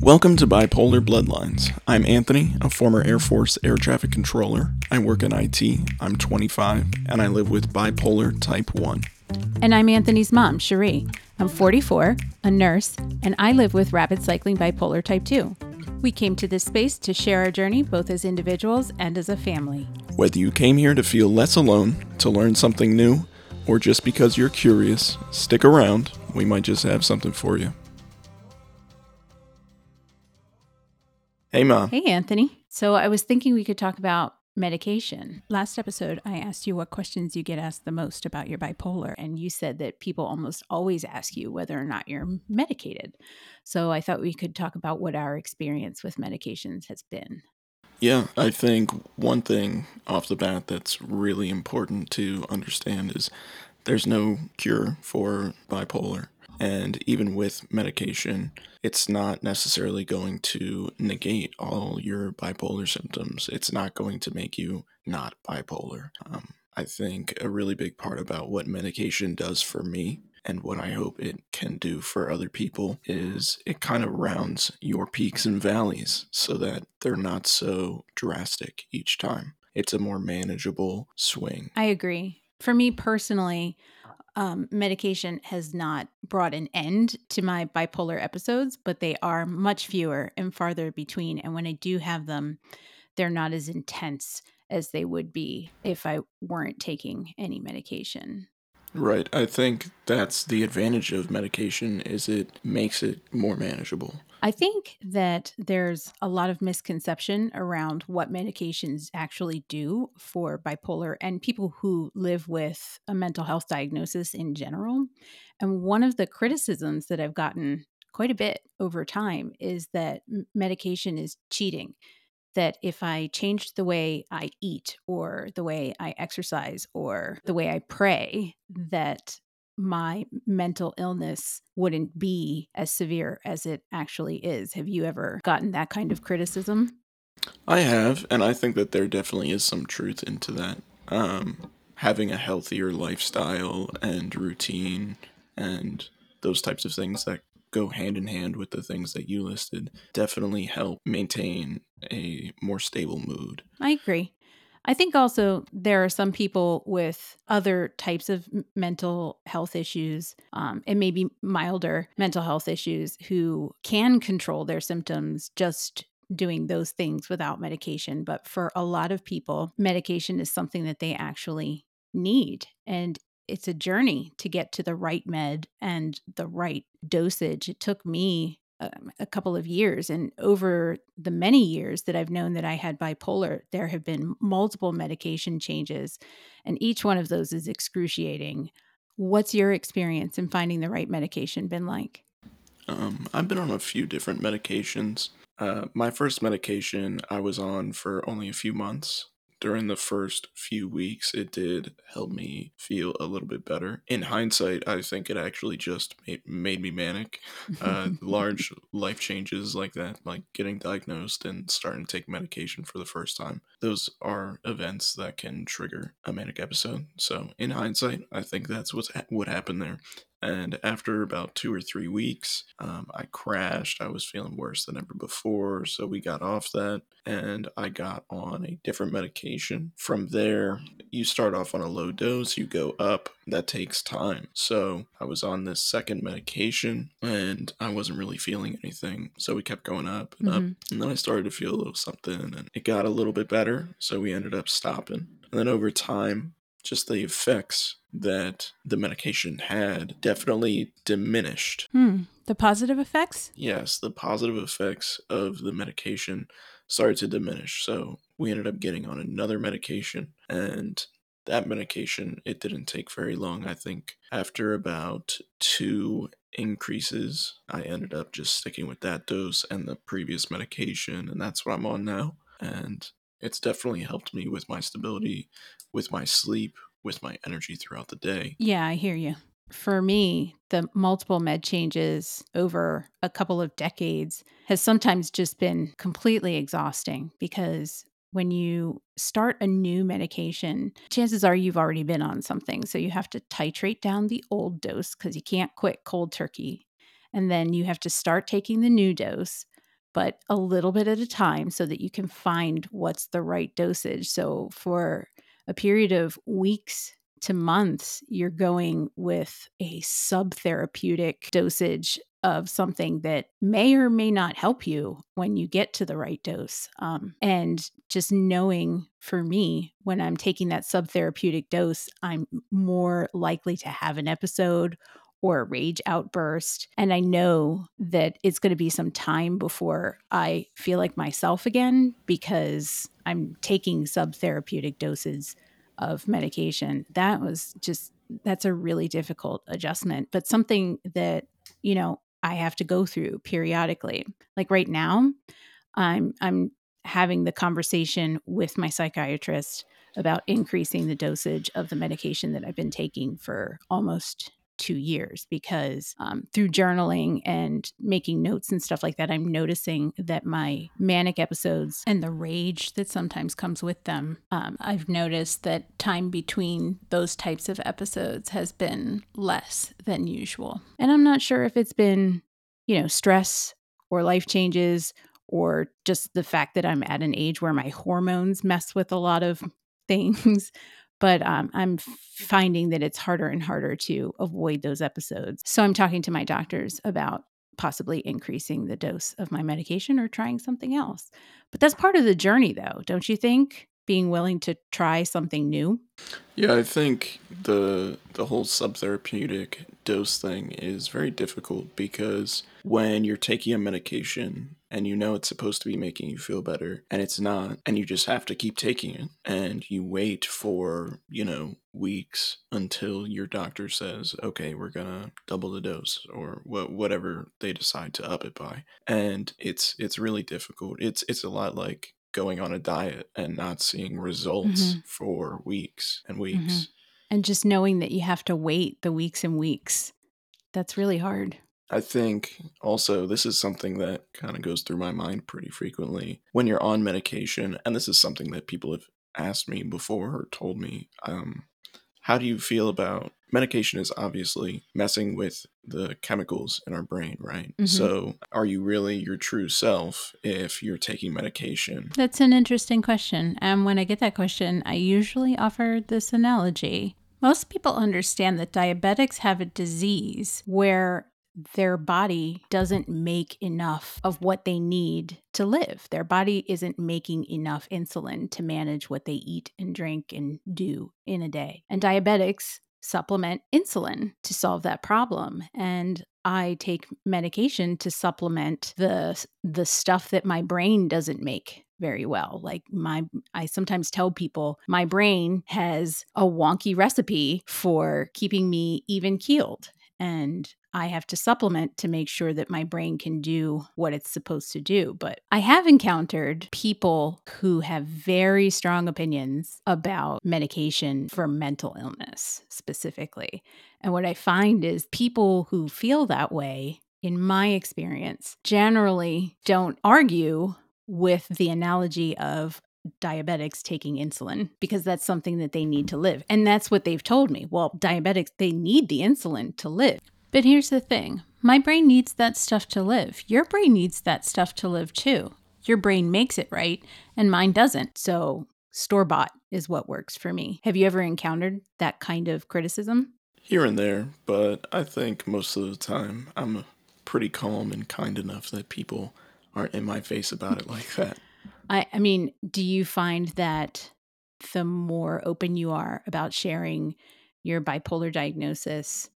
Welcome to Bipolar Bloodlines. I'm Anthony, a former Air Force air traffic controller. I work in IT. I'm 25, and I live with bipolar type 1. And I'm Anthony's mom, Cherie. I'm 44, a nurse, and I live with rapid cycling bipolar type 2. We came to this space to share our journey both as individuals and as a family. Whether you came here to feel less alone, to learn something new, or just because you're curious, stick around. We might just have something for you. Hey, Mom. Hey, Anthony. So I was thinking we could talk about medication. Last episode, I asked you what questions you get asked the most about your bipolar, and you said that people almost always ask you whether or not you're medicated. So I thought we could talk about what our experience with medications has been. Yeah, I think one thing off the bat that's really important to understand is there's no cure for bipolar. And even with medication, it's not necessarily going to negate all your bipolar symptoms. It's not going to make you not bipolar. Um, I think a really big part about what medication does for me and what I hope it can do for other people is it kind of rounds your peaks and valleys so that they're not so drastic each time. It's a more manageable swing. I agree. For me personally, um, medication has not brought an end to my bipolar episodes, but they are much fewer and farther between. And when I do have them, they're not as intense as they would be if I weren't taking any medication. Right. I think that's the advantage of medication is it makes it more manageable. I think that there's a lot of misconception around what medications actually do for bipolar and people who live with a mental health diagnosis in general. And one of the criticisms that I've gotten quite a bit over time is that medication is cheating. That if I changed the way I eat or the way I exercise or the way I pray, that my mental illness wouldn't be as severe as it actually is. Have you ever gotten that kind of criticism? I have, and I think that there definitely is some truth into that. Um, having a healthier lifestyle and routine and those types of things that go hand in hand with the things that you listed definitely help maintain a more stable mood. I agree. I think also there are some people with other types of mental health issues um, and maybe milder mental health issues who can control their symptoms just doing those things without medication. But for a lot of people, medication is something that they actually need. And it's a journey to get to the right med and the right dosage. It took me um, a couple of years. And over the many years that I've known that I had bipolar, there have been multiple medication changes, and each one of those is excruciating. What's your experience in finding the right medication been like? Um, I've been on a few different medications. Uh, my first medication I was on for only a few months during the first few weeks, it did help me feel a little bit better. In hindsight, I think it actually just made, made me manic. Uh, large life changes like that, like getting diagnosed and starting to take medication for the first time, those are events that can trigger a manic episode. So, in hindsight, I think that's what's ha- what happened there. And after about two or three weeks, um, I crashed. I was feeling worse than ever before. So we got off that and I got on a different medication. From there, you start off on a low dose, you go up. That takes time. So I was on this second medication and I wasn't really feeling anything. So we kept going up and mm-hmm. up. And then I started to feel a little something and it got a little bit better. So we ended up stopping. And then over time, just the effects that the medication had definitely diminished. Hmm. The positive effects? Yes, the positive effects of the medication started to diminish. So we ended up getting on another medication and that medication it didn't take very long i think after about two increases i ended up just sticking with that dose and the previous medication and that's what i'm on now and it's definitely helped me with my stability with my sleep with my energy throughout the day. Yeah, I hear you. For me, the multiple med changes over a couple of decades has sometimes just been completely exhausting because when you start a new medication, chances are you've already been on something. So you have to titrate down the old dose because you can't quit cold turkey. And then you have to start taking the new dose but a little bit at a time so that you can find what's the right dosage. So for a period of weeks to months, you're going with a subtherapeutic dosage of something that may or may not help you when you get to the right dose. Um, and just knowing for me, when I'm taking that subtherapeutic dose, I'm more likely to have an episode or a rage outburst. And I know that it's going to be some time before I feel like myself again because I'm taking subtherapeutic doses of medication. That was just, that's a really difficult adjustment, but something that, you know, I have to go through periodically. Like right now, I'm, I'm having the conversation with my psychiatrist about increasing the dosage of the medication that I've been taking for almost two years because um, through journaling and making notes and stuff like that, I'm noticing that my manic episodes and the rage that sometimes comes with them, um, I've noticed that time between those types of episodes has been less than usual. And I'm not sure if it's been, you know, stress or life changes or just the fact that I'm at an age where my hormones mess with a lot of things but um, I'm finding that it's harder and harder to avoid those episodes. So I'm talking to my doctors about possibly increasing the dose of my medication or trying something else. But that's part of the journey, though, don't you think? Being willing to try something new. Yeah, I think the the whole subtherapeutic dose thing is very difficult because when you're taking a medication and you know it's supposed to be making you feel better and it's not and you just have to keep taking it and you wait for you know weeks until your doctor says okay we're gonna double the dose or wh- whatever they decide to up it by and it's it's really difficult it's it's a lot like going on a diet and not seeing results mm-hmm. for weeks and weeks mm-hmm. and just knowing that you have to wait the weeks and weeks that's really hard I think also this is something that kind of goes through my mind pretty frequently when you're on medication, and this is something that people have asked me before or told me. Um, how do you feel about medication? Is obviously messing with the chemicals in our brain, right? Mm-hmm. So, are you really your true self if you're taking medication? That's an interesting question. And when I get that question, I usually offer this analogy. Most people understand that diabetics have a disease where their body doesn't make enough of what they need to live. Their body isn't making enough insulin to manage what they eat and drink and do in a day. And diabetics supplement insulin to solve that problem. And I take medication to supplement the the stuff that my brain doesn't make very well. Like my I sometimes tell people my brain has a wonky recipe for keeping me even keeled. And I have to supplement to make sure that my brain can do what it's supposed to do. But I have encountered people who have very strong opinions about medication for mental illness specifically. And what I find is people who feel that way, in my experience, generally don't argue with the analogy of diabetics taking insulin because that's something that they need to live. And that's what they've told me. Well, diabetics, they need the insulin to live. But here's the thing my brain needs that stuff to live. Your brain needs that stuff to live too. Your brain makes it right, and mine doesn't. So, store bought is what works for me. Have you ever encountered that kind of criticism? Here and there, but I think most of the time I'm pretty calm and kind enough that people aren't in my face about it like that. I, I mean, do you find that the more open you are about sharing your bipolar diagnosis,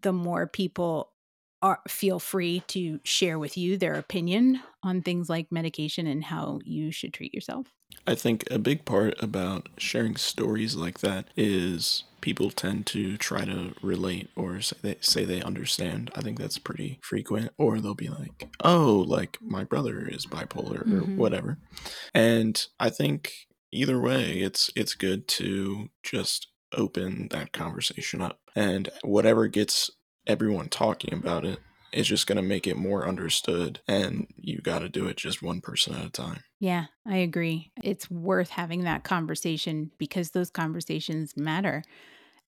the more people are feel free to share with you their opinion on things like medication and how you should treat yourself? I think a big part about sharing stories like that is people tend to try to relate or say they, say they understand. I think that's pretty frequent. Or they'll be like, oh, like my brother is bipolar mm-hmm. or whatever. And I think either way, it's it's good to just open that conversation up. And whatever gets everyone talking about it is just going to make it more understood. And you got to do it just one person at a time. Yeah, I agree. It's worth having that conversation because those conversations matter.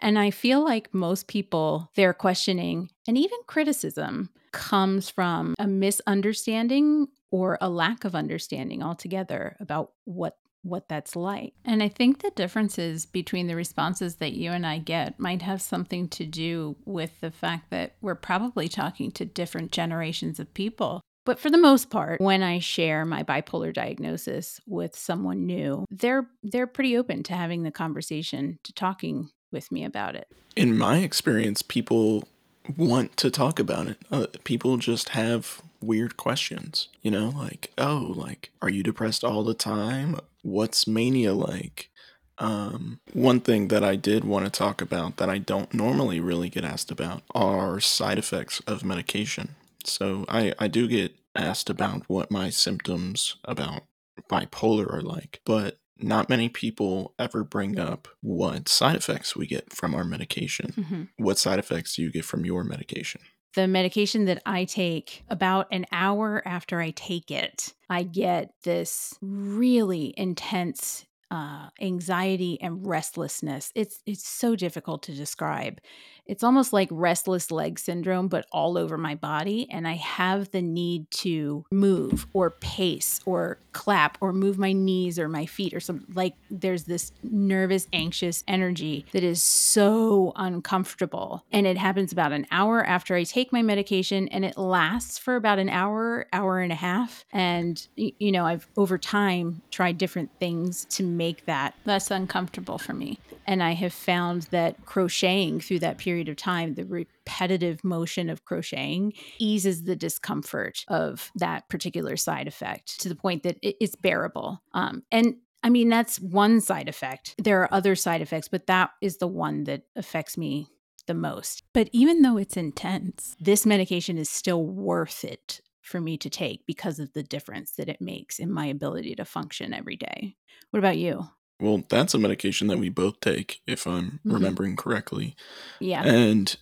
And I feel like most people, their questioning and even criticism comes from a misunderstanding or a lack of understanding altogether about what what that's like. And I think the differences between the responses that you and I get might have something to do with the fact that we're probably talking to different generations of people. But for the most part, when I share my bipolar diagnosis with someone new, they're they're pretty open to having the conversation, to talking with me about it. In my experience, people want to talk about it. Uh, people just have weird questions, you know, like, oh, like, are you depressed all the time? What's mania like? Um, one thing that I did want to talk about that I don't normally really get asked about are side effects of medication. So I, I do get asked about what my symptoms about bipolar are like, but not many people ever bring up what side effects we get from our medication. Mm-hmm. What side effects do you get from your medication? The medication that I take, about an hour after I take it, I get this really intense uh, anxiety and restlessness. It's it's so difficult to describe. It's almost like restless leg syndrome, but all over my body. And I have the need to move or pace or clap or move my knees or my feet or something. Like there's this nervous, anxious energy that is so uncomfortable. And it happens about an hour after I take my medication and it lasts for about an hour, hour and a half. And, you know, I've over time tried different things to make that less uncomfortable for me. And I have found that crocheting through that period of time, the repetitive motion of crocheting eases the discomfort of that particular side effect to the point that it's bearable. Um, and I mean, that's one side effect. There are other side effects, but that is the one that affects me the most. But even though it's intense, this medication is still worth it for me to take because of the difference that it makes in my ability to function every day. What about you? Well, that's a medication that we both take, if I'm mm-hmm. remembering correctly. Yeah. And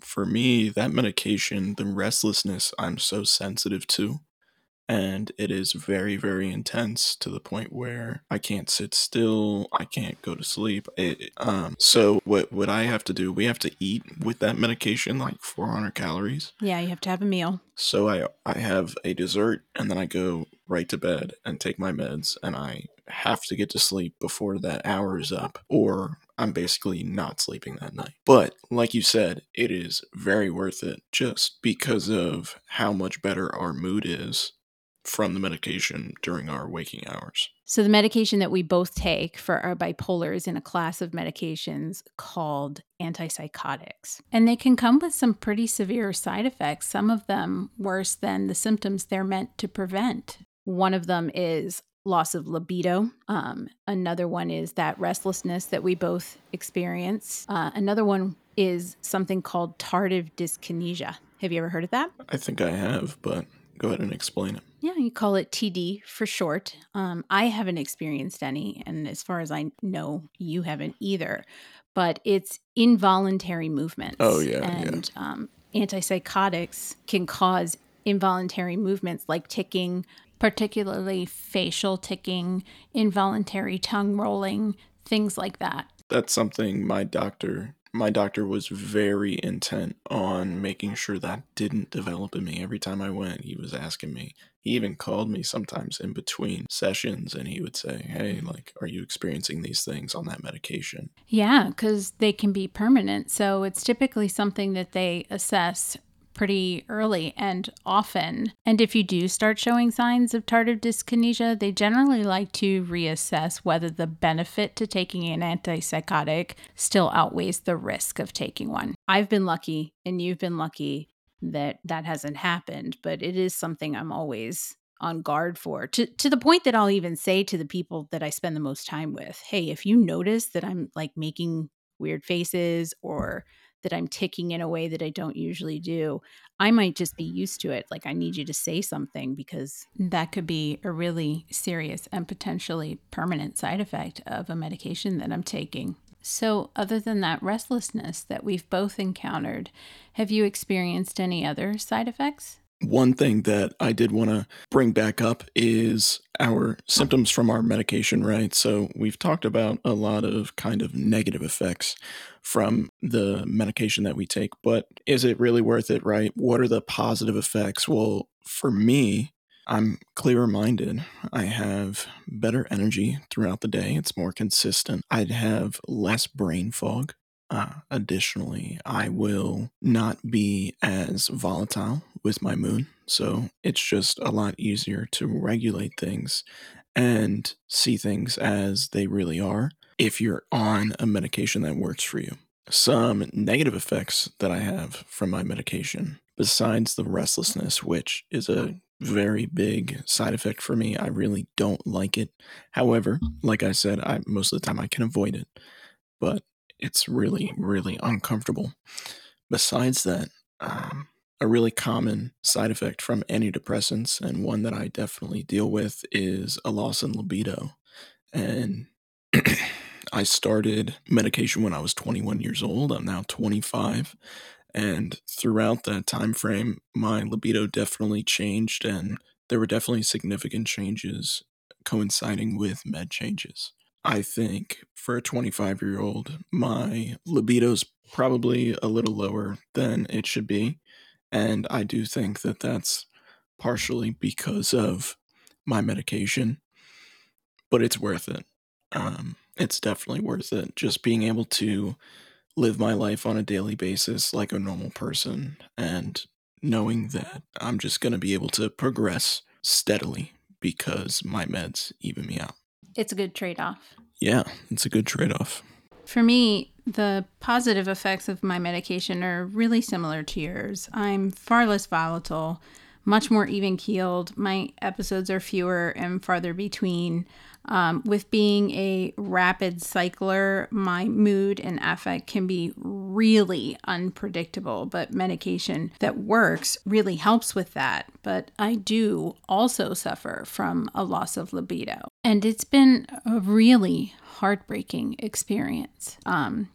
for me, that medication, the restlessness I'm so sensitive to, and it is very, very intense to the point where I can't sit still, I can't go to sleep. It, um, so what what I have to do, we have to eat with that medication like 400 calories. Yeah, you have to have a meal. So I I have a dessert, and then I go right to bed and take my meds, and I have to get to sleep before that hour is up, or I'm basically not sleeping that night. But like you said, it is very worth it just because of how much better our mood is from the medication during our waking hours. So, the medication that we both take for our bipolar is in a class of medications called antipsychotics. And they can come with some pretty severe side effects, some of them worse than the symptoms they're meant to prevent. One of them is loss of libido. Um, another one is that restlessness that we both experience. Uh, another one is something called tardive dyskinesia. Have you ever heard of that? I think I have, but go ahead and explain it. Yeah, you call it TD for short. Um, I haven't experienced any, and as far as I know, you haven't either. But it's involuntary movements. Oh yeah, and yeah. Um, antipsychotics can cause involuntary movements like ticking, particularly facial ticking, involuntary tongue rolling, things like that. That's something my doctor my doctor was very intent on making sure that didn't develop in me. Every time I went, he was asking me. He even called me sometimes in between sessions and he would say, Hey, like, are you experiencing these things on that medication? Yeah, because they can be permanent. So it's typically something that they assess pretty early and often. And if you do start showing signs of tardive dyskinesia, they generally like to reassess whether the benefit to taking an antipsychotic still outweighs the risk of taking one. I've been lucky and you've been lucky that that hasn't happened, but it is something I'm always on guard for to to the point that I'll even say to the people that I spend the most time with, "Hey, if you notice that I'm like making weird faces or that I'm ticking in a way that I don't usually do, I might just be used to it. Like, I need you to say something because that could be a really serious and potentially permanent side effect of a medication that I'm taking. So, other than that restlessness that we've both encountered, have you experienced any other side effects? One thing that I did want to bring back up is our symptoms from our medication, right? So, we've talked about a lot of kind of negative effects from the medication that we take, but is it really worth it, right? What are the positive effects? Well, for me, I'm clearer minded. I have better energy throughout the day. It's more consistent. I'd have less brain fog. Uh, additionally, I will not be as volatile with my moon. So it's just a lot easier to regulate things and see things as they really are if you're on a medication that works for you. Some negative effects that I have from my medication, besides the restlessness, which is a very big side effect for me. I really don't like it. However, like I said, I most of the time I can avoid it, but it's really, really uncomfortable. Besides that, um, a really common side effect from antidepressants, and one that I definitely deal with, is a loss in libido. And I started medication when I was 21 years old. I'm now 25. And throughout that time frame, my libido definitely changed, and there were definitely significant changes coinciding with med changes. I think for a 25 year old, my libido's probably a little lower than it should be. And I do think that that's partially because of my medication, but it's worth it. Um, it's definitely worth it. Just being able to live my life on a daily basis like a normal person and knowing that I'm just going to be able to progress steadily because my meds even me out. It's a good trade off. Yeah, it's a good trade off. For me, the positive effects of my medication are really similar to yours. I'm far less volatile, much more even keeled. My episodes are fewer and farther between. Um, with being a rapid cycler, my mood and affect can be really unpredictable, but medication that works really helps with that. But I do also suffer from a loss of libido. And it's been a really heartbreaking experience. Um,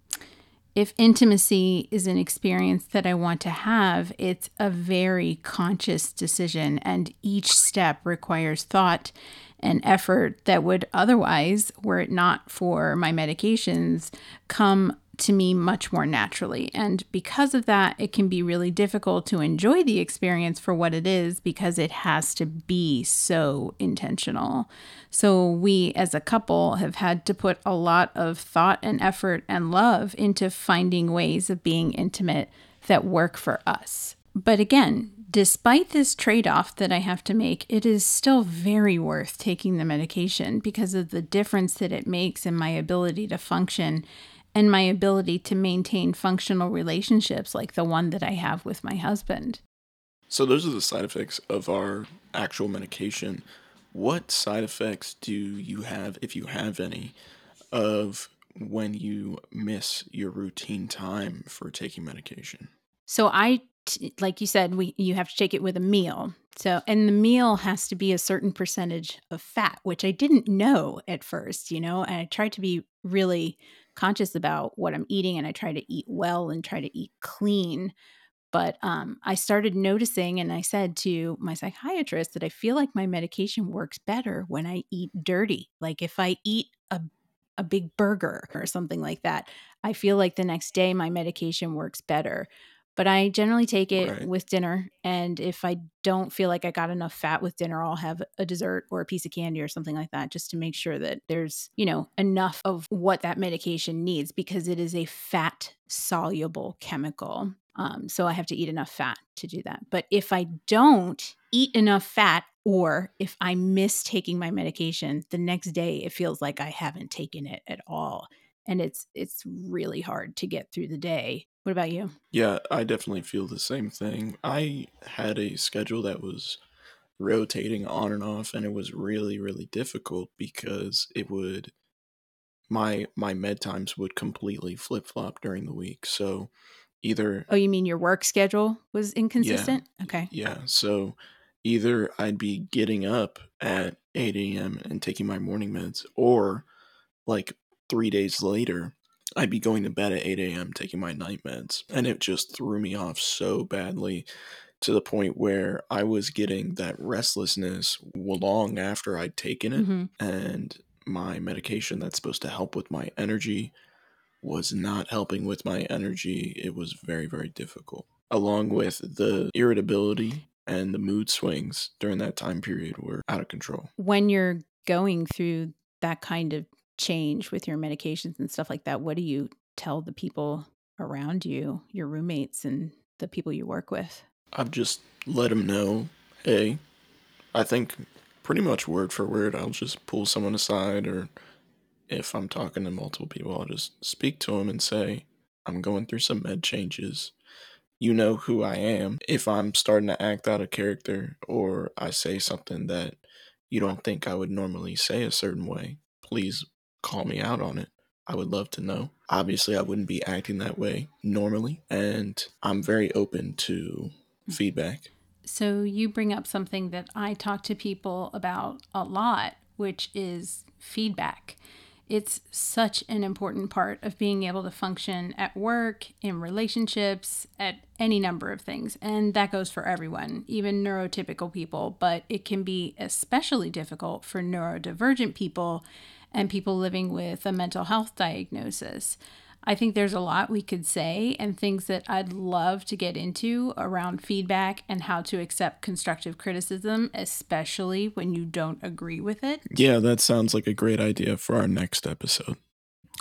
if intimacy is an experience that I want to have, it's a very conscious decision, and each step requires thought and effort that would otherwise, were it not for my medications, come to me much more naturally. And because of that, it can be really difficult to enjoy the experience for what it is because it has to be so intentional. So, we as a couple have had to put a lot of thought and effort and love into finding ways of being intimate that work for us. But again, despite this trade off that I have to make, it is still very worth taking the medication because of the difference that it makes in my ability to function and my ability to maintain functional relationships like the one that I have with my husband. So, those are the side effects of our actual medication. What side effects do you have, if you have any, of when you miss your routine time for taking medication? So, I like you said, we you have to take it with a meal. So, and the meal has to be a certain percentage of fat, which I didn't know at first, you know, and I tried to be really conscious about what I'm eating and I try to eat well and try to eat clean. But um, I started noticing, and I said to my psychiatrist that I feel like my medication works better when I eat dirty. Like if I eat a a big burger or something like that, I feel like the next day my medication works better but I generally take it right. with dinner. And if I don't feel like I got enough fat with dinner, I'll have a dessert or a piece of candy or something like that just to make sure that there's, you know, enough of what that medication needs because it is a fat soluble chemical. Um, so I have to eat enough fat to do that. But if I don't eat enough fat, or if I miss taking my medication, the next day it feels like I haven't taken it at all and it's it's really hard to get through the day what about you? Yeah, I definitely feel the same thing. I had a schedule that was rotating on and off and it was really really difficult because it would my my med times would completely flip-flop during the week. So either Oh, you mean your work schedule was inconsistent? Yeah, okay. Yeah. So either I'd be getting up at 8 a.m. and taking my morning meds, or like three days later, I'd be going to bed at 8 a.m. taking my night meds. And it just threw me off so badly to the point where I was getting that restlessness long after I'd taken it. Mm-hmm. And my medication that's supposed to help with my energy was not helping with my energy. It was very, very difficult. Along with the irritability and the mood swings during that time period were out of control. When you're going through that kind of change with your medications and stuff like that, what do you tell the people around you, your roommates and the people you work with? I've just let them know, hey, I think pretty much word for word, I'll just pull someone aside, or if I'm talking to multiple people, I'll just speak to them and say, I'm going through some med changes. You know who I am. If I'm starting to act out of character or I say something that you don't think I would normally say a certain way, please call me out on it. I would love to know. Obviously, I wouldn't be acting that way normally, and I'm very open to mm. feedback. So, you bring up something that I talk to people about a lot, which is feedback. It's such an important part of being able to function at work, in relationships, at any number of things. And that goes for everyone, even neurotypical people, but it can be especially difficult for neurodivergent people and people living with a mental health diagnosis. I think there's a lot we could say and things that I'd love to get into around feedback and how to accept constructive criticism, especially when you don't agree with it. Yeah, that sounds like a great idea for our next episode.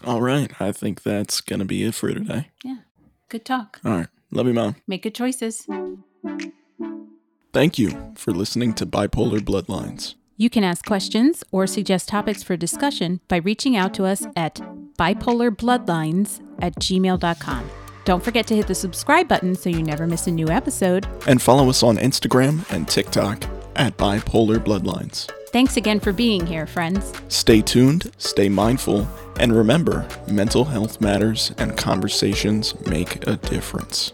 All right, I think that's going to be it for today. Yeah, good talk. All right, love you, Mom. Make good choices. Thank you for listening to Bipolar Bloodlines. You can ask questions or suggest topics for discussion by reaching out to us at bipolarbloodlines at gmail.com. Don't forget to hit the subscribe button so you never miss a new episode. And follow us on Instagram and TikTok at Bipolar Bloodlines. Thanks again for being here, friends. Stay tuned, stay mindful, and remember mental health matters and conversations make a difference.